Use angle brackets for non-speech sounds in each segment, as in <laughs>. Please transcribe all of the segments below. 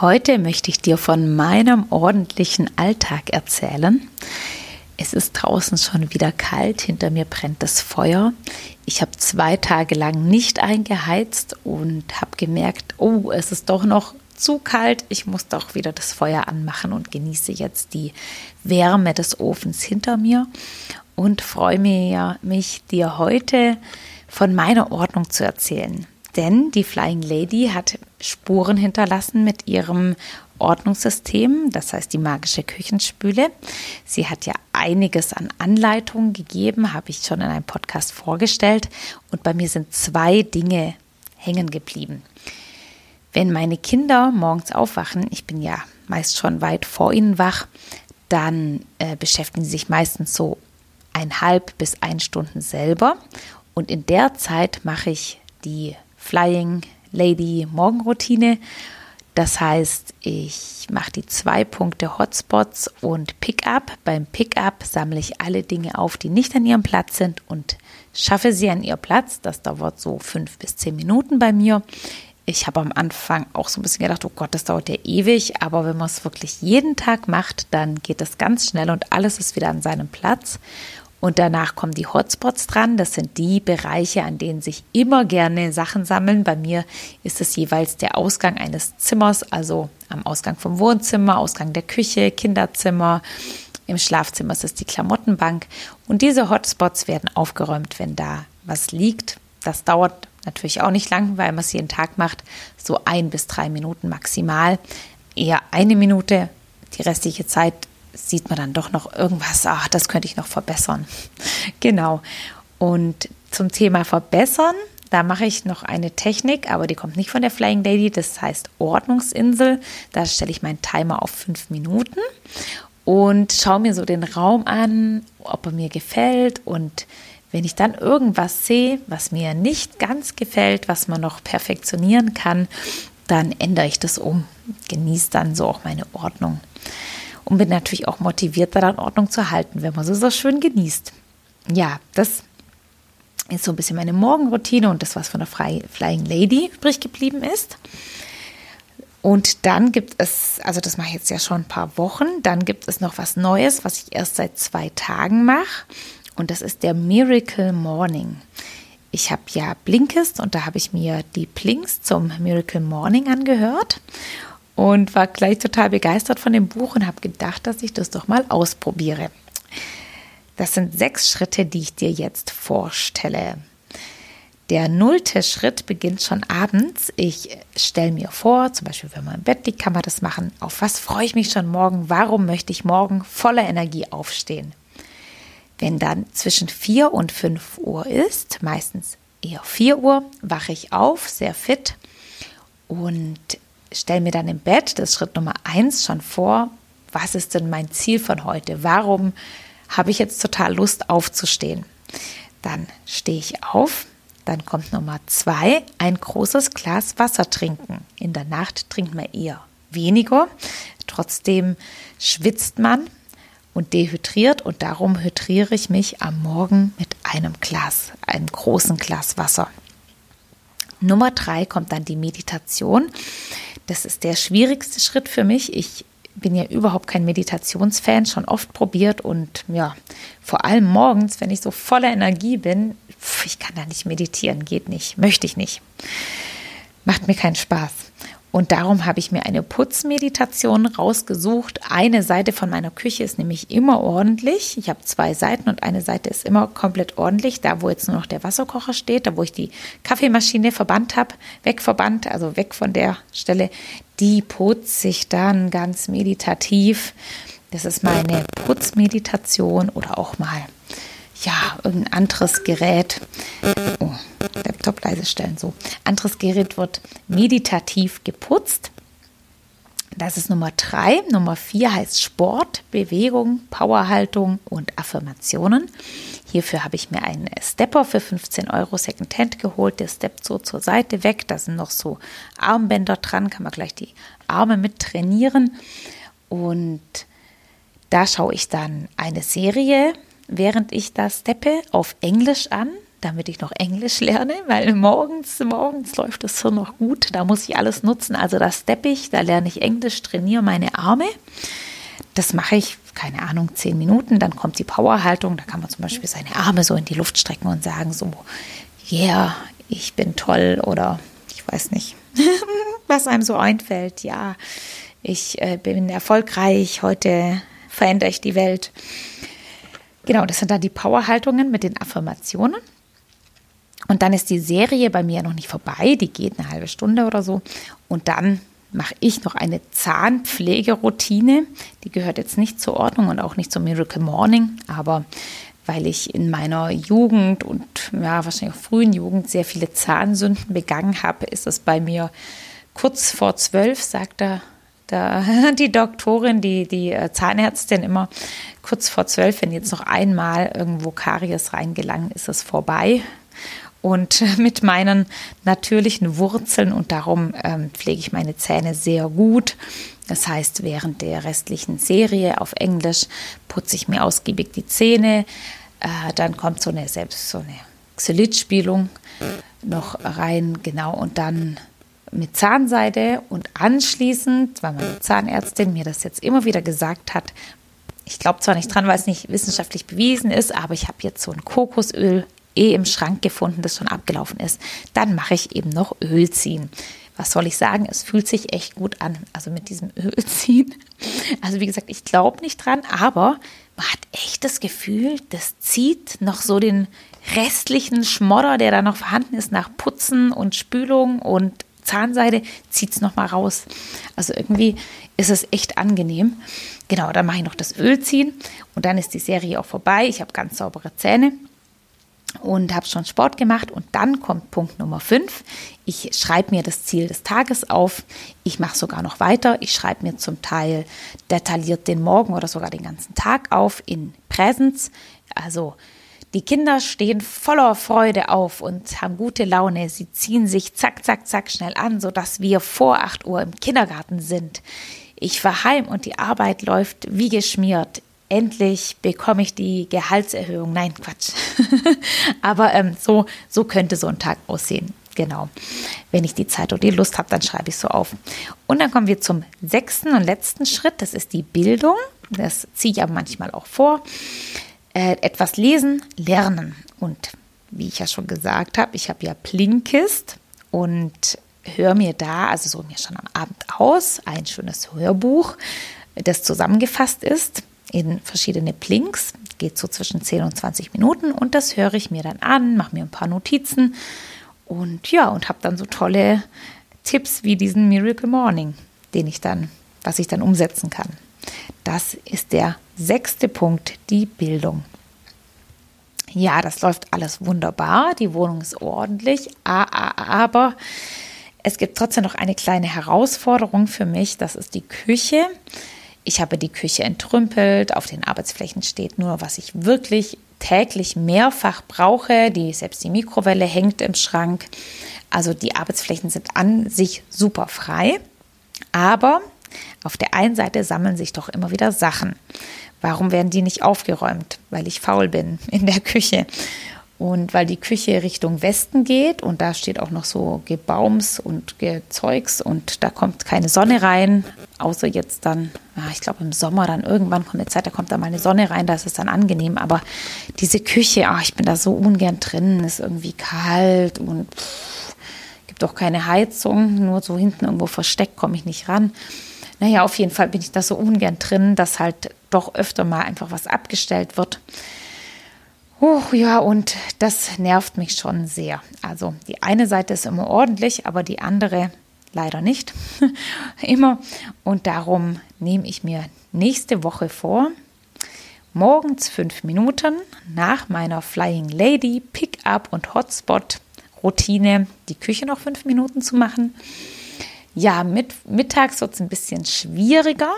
Heute möchte ich dir von meinem ordentlichen Alltag erzählen. Es ist draußen schon wieder kalt, hinter mir brennt das Feuer. Ich habe zwei Tage lang nicht eingeheizt und habe gemerkt, oh, es ist doch noch zu kalt. Ich muss doch wieder das Feuer anmachen und genieße jetzt die Wärme des Ofens hinter mir und freue mich, dir heute von meiner Ordnung zu erzählen denn die Flying Lady hat Spuren hinterlassen mit ihrem Ordnungssystem, das heißt die magische Küchenspüle. Sie hat ja einiges an Anleitungen gegeben, habe ich schon in einem Podcast vorgestellt. Und bei mir sind zwei Dinge hängen geblieben. Wenn meine Kinder morgens aufwachen, ich bin ja meist schon weit vor ihnen wach, dann äh, beschäftigen sie sich meistens so eineinhalb bis ein Stunden selber. Und in der Zeit mache ich die Flying Lady Morgenroutine. Das heißt, ich mache die zwei Punkte Hotspots und Pickup. Beim Pickup sammle ich alle Dinge auf, die nicht an ihrem Platz sind und schaffe sie an ihr Platz. Das dauert so fünf bis zehn Minuten bei mir. Ich habe am Anfang auch so ein bisschen gedacht, oh Gott, das dauert ja ewig, aber wenn man es wirklich jeden Tag macht, dann geht das ganz schnell und alles ist wieder an seinem Platz. Und danach kommen die Hotspots dran. Das sind die Bereiche, an denen sich immer gerne Sachen sammeln. Bei mir ist es jeweils der Ausgang eines Zimmers, also am Ausgang vom Wohnzimmer, Ausgang der Küche, Kinderzimmer. Im Schlafzimmer ist es die Klamottenbank. Und diese Hotspots werden aufgeräumt, wenn da was liegt. Das dauert natürlich auch nicht lang, weil man es jeden Tag macht. So ein bis drei Minuten maximal. Eher eine Minute. Die restliche Zeit sieht man dann doch noch irgendwas, ach, das könnte ich noch verbessern. Genau. Und zum Thema verbessern, da mache ich noch eine Technik, aber die kommt nicht von der Flying Lady, das heißt Ordnungsinsel. Da stelle ich meinen Timer auf fünf Minuten und schaue mir so den Raum an, ob er mir gefällt und wenn ich dann irgendwas sehe, was mir nicht ganz gefällt, was man noch perfektionieren kann, dann ändere ich das um, genieße dann so auch meine Ordnung und bin natürlich auch motiviert, daran Ordnung zu halten, wenn man so, so schön genießt. Ja, das ist so ein bisschen meine Morgenroutine und das, was von der Flying Lady übrig geblieben ist. Und dann gibt es, also das mache ich jetzt ja schon ein paar Wochen, dann gibt es noch was Neues, was ich erst seit zwei Tagen mache. Und das ist der Miracle Morning. Ich habe ja Blinkist und da habe ich mir die Plinks zum Miracle Morning angehört und war gleich total begeistert von dem Buch und habe gedacht, dass ich das doch mal ausprobiere. Das sind sechs Schritte, die ich dir jetzt vorstelle. Der nullte Schritt beginnt schon abends. Ich stelle mir vor, zum Beispiel, wenn man im Bett liegt, kann man das machen. Auf was freue ich mich schon morgen? Warum möchte ich morgen voller Energie aufstehen? Wenn dann zwischen 4 und 5 Uhr ist, meistens eher 4 Uhr, wache ich auf, sehr fit und stelle mir dann im Bett, das ist Schritt Nummer eins, schon vor, was ist denn mein Ziel von heute? Warum habe ich jetzt total Lust aufzustehen? Dann stehe ich auf. Dann kommt Nummer zwei, ein großes Glas Wasser trinken. In der Nacht trinkt man eher weniger. Trotzdem schwitzt man und dehydriert und darum hydriere ich mich am Morgen mit einem Glas, einem großen Glas Wasser. Nummer drei kommt dann die Meditation. Das ist der schwierigste Schritt für mich. Ich bin ja überhaupt kein Meditationsfan, schon oft probiert und ja, vor allem morgens, wenn ich so voller Energie bin, ich kann da nicht meditieren, geht nicht, möchte ich nicht. Macht mir keinen Spaß. Und darum habe ich mir eine Putzmeditation rausgesucht. Eine Seite von meiner Küche ist nämlich immer ordentlich. Ich habe zwei Seiten und eine Seite ist immer komplett ordentlich. Da, wo jetzt nur noch der Wasserkocher steht, da, wo ich die Kaffeemaschine verbannt habe, wegverbannt, also weg von der Stelle, die putze ich dann ganz meditativ. Das ist meine Putzmeditation oder auch mal ja, irgendein anderes Gerät. Oh, Laptop leise stellen, so. Anderes Gerät wird meditativ geputzt. Das ist Nummer drei. Nummer vier heißt Sport, Bewegung, Powerhaltung und Affirmationen. Hierfür habe ich mir einen Stepper für 15 Euro Secondhand geholt. Der steppt so zur Seite weg. Da sind noch so Armbänder dran, kann man gleich die Arme mit trainieren. Und da schaue ich dann eine Serie während ich da steppe, auf Englisch an. Damit ich noch Englisch lerne, weil morgens, morgens läuft das so noch gut. Da muss ich alles nutzen. Also da steppe ich, da lerne ich Englisch, trainiere meine Arme. Das mache ich, keine Ahnung, zehn Minuten. Dann kommt die Powerhaltung. Da kann man zum Beispiel seine Arme so in die Luft strecken und sagen so, yeah, ich bin toll oder ich weiß nicht, <laughs> was einem so einfällt. Ja, ich äh, bin erfolgreich, heute verändere ich die Welt. Genau, das sind dann die Powerhaltungen mit den Affirmationen. Und dann ist die Serie bei mir noch nicht vorbei, die geht eine halbe Stunde oder so. Und dann mache ich noch eine Zahnpflegeroutine. Die gehört jetzt nicht zur Ordnung und auch nicht zum Miracle Morning, aber weil ich in meiner Jugend und ja, wahrscheinlich auch frühen Jugend sehr viele Zahnsünden begangen habe, ist es bei mir kurz vor zwölf, sagt er da, <laughs> die Doktorin, die, die äh, Zahnärztin immer kurz vor zwölf, wenn jetzt noch einmal irgendwo Karies reingelangt, ist es vorbei. Und <laughs> mit meinen natürlichen Wurzeln und darum ähm, pflege ich meine Zähne sehr gut. Das heißt, während der restlichen Serie auf Englisch putze ich mir ausgiebig die Zähne. Äh, dann kommt so eine selbst so eine Xylitspielung noch rein, genau, und dann mit Zahnseide und anschließend, weil meine Zahnärztin mir das jetzt immer wieder gesagt hat, ich glaube zwar nicht dran, weil es nicht wissenschaftlich bewiesen ist, aber ich habe jetzt so ein Kokosöl eh im Schrank gefunden, das schon abgelaufen ist. Dann mache ich eben noch Öl ziehen. Was soll ich sagen? Es fühlt sich echt gut an. Also mit diesem <laughs> Öl ziehen. Also wie gesagt, ich glaube nicht dran, aber man hat echt das Gefühl, das zieht noch so den restlichen Schmodder, der da noch vorhanden ist, nach Putzen und Spülung und Zahnseide, zieht es nochmal raus. Also irgendwie ist es echt angenehm. Genau, dann mache ich noch das Öl ziehen und dann ist die Serie auch vorbei. Ich habe ganz saubere Zähne und habe schon Sport gemacht. Und dann kommt Punkt Nummer 5. Ich schreibe mir das Ziel des Tages auf. Ich mache sogar noch weiter. Ich schreibe mir zum Teil detailliert den Morgen oder sogar den ganzen Tag auf in Präsens. Also die Kinder stehen voller Freude auf und haben gute Laune. Sie ziehen sich zack, zack, zack schnell an, sodass wir vor 8 Uhr im Kindergarten sind. Ich war heim und die Arbeit läuft wie geschmiert. Endlich bekomme ich die Gehaltserhöhung. Nein, Quatsch. <laughs> Aber ähm, so, so könnte so ein Tag aussehen. Genau. Wenn ich die Zeit oder die Lust habe, dann schreibe ich so auf. Und dann kommen wir zum sechsten und letzten Schritt. Das ist die Bildung. Das ziehe ich aber manchmal auch vor äh, etwas lesen, lernen. Und wie ich ja schon gesagt habe, ich habe ja Blinkist und höre mir da, also so mir schon am Abend aus, ein schönes Hörbuch, das zusammengefasst ist in verschiedene Blinks, geht so zwischen 10 und 20 Minuten und das höre ich mir dann an, mache mir ein paar Notizen und ja, und habe dann so tolle Tipps wie diesen Miracle Morning, den ich dann, was ich dann umsetzen kann. Das ist der sechste Punkt, die Bildung. Ja, das läuft alles wunderbar. Die Wohnung ist ordentlich, aber es gibt trotzdem noch eine kleine Herausforderung für mich. Das ist die Küche. Ich habe die Küche entrümpelt. Auf den Arbeitsflächen steht nur, was ich wirklich täglich mehrfach brauche. Die, selbst die Mikrowelle hängt im Schrank. Also die Arbeitsflächen sind an sich super frei. Aber auf der einen Seite sammeln sich doch immer wieder Sachen. Warum werden die nicht aufgeräumt? Weil ich faul bin <laughs> in der Küche. Und weil die Küche Richtung Westen geht und da steht auch noch so Gebaums und Gezeugs und da kommt keine Sonne rein, außer jetzt dann, ich glaube im Sommer dann irgendwann kommt eine Zeit, da kommt da mal eine Sonne rein, da ist es dann angenehm. Aber diese Küche, ach, ich bin da so ungern drin, ist irgendwie kalt und pff, gibt auch keine Heizung, nur so hinten irgendwo versteckt komme ich nicht ran. Naja, auf jeden Fall bin ich da so ungern drin, dass halt doch öfter mal einfach was abgestellt wird. Oh, ja, und das nervt mich schon sehr. Also die eine Seite ist immer ordentlich, aber die andere leider nicht <laughs> immer. Und darum nehme ich mir nächste Woche vor, morgens fünf Minuten nach meiner Flying Lady Pickup und Hotspot Routine die Küche noch fünf Minuten zu machen ja, mit, mittags wird es ein bisschen schwieriger,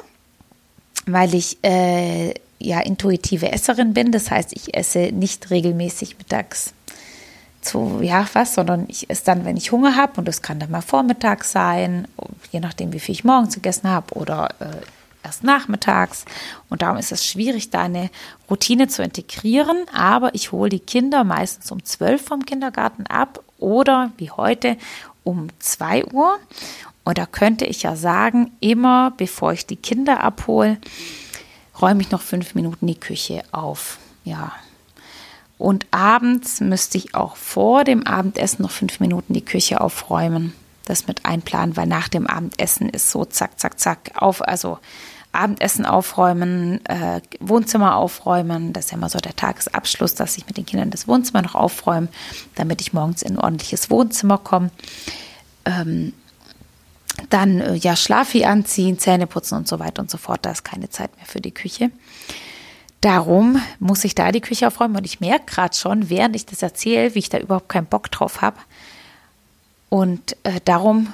weil ich äh, ja intuitive Esserin bin. Das heißt, ich esse nicht regelmäßig mittags zu, ja, was, sondern ich esse dann, wenn ich Hunger habe. Und das kann dann mal vormittags sein, je nachdem, wie viel ich morgens gegessen habe oder äh, erst nachmittags. Und darum ist es schwierig, da eine Routine zu integrieren. Aber ich hole die Kinder meistens um 12 vom Kindergarten ab oder wie heute um 2 Uhr. Und da könnte ich ja sagen, immer bevor ich die Kinder abhole, räume ich noch fünf Minuten die Küche auf. Ja. Und abends müsste ich auch vor dem Abendessen noch fünf Minuten die Küche aufräumen. Das mit einplanen, weil nach dem Abendessen ist so zack, zack, zack auf. Also Abendessen aufräumen, äh, Wohnzimmer aufräumen. Das ist ja immer so der Tagesabschluss, dass ich mit den Kindern das Wohnzimmer noch aufräume, damit ich morgens in ein ordentliches Wohnzimmer komme. Ähm, dann äh, ja Schlafi anziehen, Zähne putzen und so weiter und so fort. Da ist keine Zeit mehr für die Küche. Darum muss ich da die Küche aufräumen und ich merke gerade schon, während ich das erzähle, wie ich da überhaupt keinen Bock drauf habe. Und äh, darum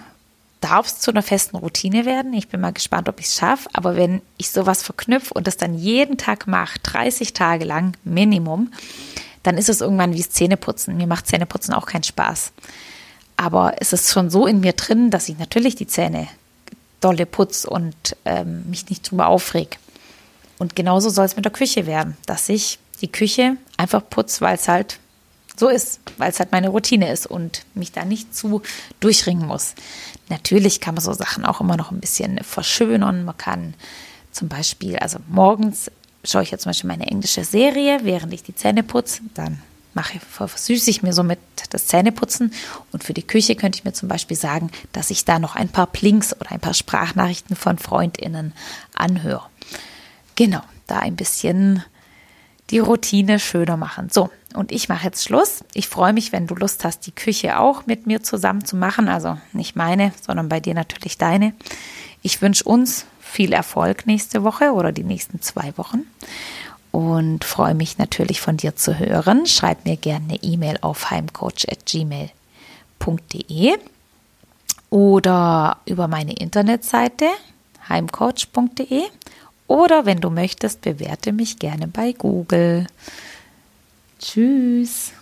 darf es zu einer festen Routine werden. Ich bin mal gespannt, ob ich es schaffe. Aber wenn ich sowas verknüpfe und das dann jeden Tag mache, 30 Tage lang Minimum, dann ist es irgendwann wie Zähneputzen. Mir macht Zähneputzen auch keinen Spaß. Aber es ist schon so in mir drin, dass ich natürlich die Zähne dolle putze und ähm, mich nicht drüber aufreg. Und genauso soll es mit der Küche werden, dass ich die Küche einfach putze, weil es halt so ist, weil es halt meine Routine ist und mich da nicht zu durchringen muss. Natürlich kann man so Sachen auch immer noch ein bisschen verschönern. Man kann zum Beispiel, also morgens schaue ich jetzt zum Beispiel meine englische Serie, während ich die Zähne putze. Dann mache, versüße ich mir somit das Zähneputzen. Und für die Küche könnte ich mir zum Beispiel sagen, dass ich da noch ein paar Plinks oder ein paar Sprachnachrichten von FreundInnen anhöre. Genau, da ein bisschen die Routine schöner machen. So, und ich mache jetzt Schluss. Ich freue mich, wenn du Lust hast, die Küche auch mit mir zusammen zu machen. Also nicht meine, sondern bei dir natürlich deine. Ich wünsche uns viel Erfolg nächste Woche oder die nächsten zwei Wochen und freue mich natürlich von dir zu hören. Schreib mir gerne eine E-Mail auf heimcoach.gmail.de oder über meine Internetseite heimcoach.de oder wenn du möchtest, bewerte mich gerne bei Google. Tschüss.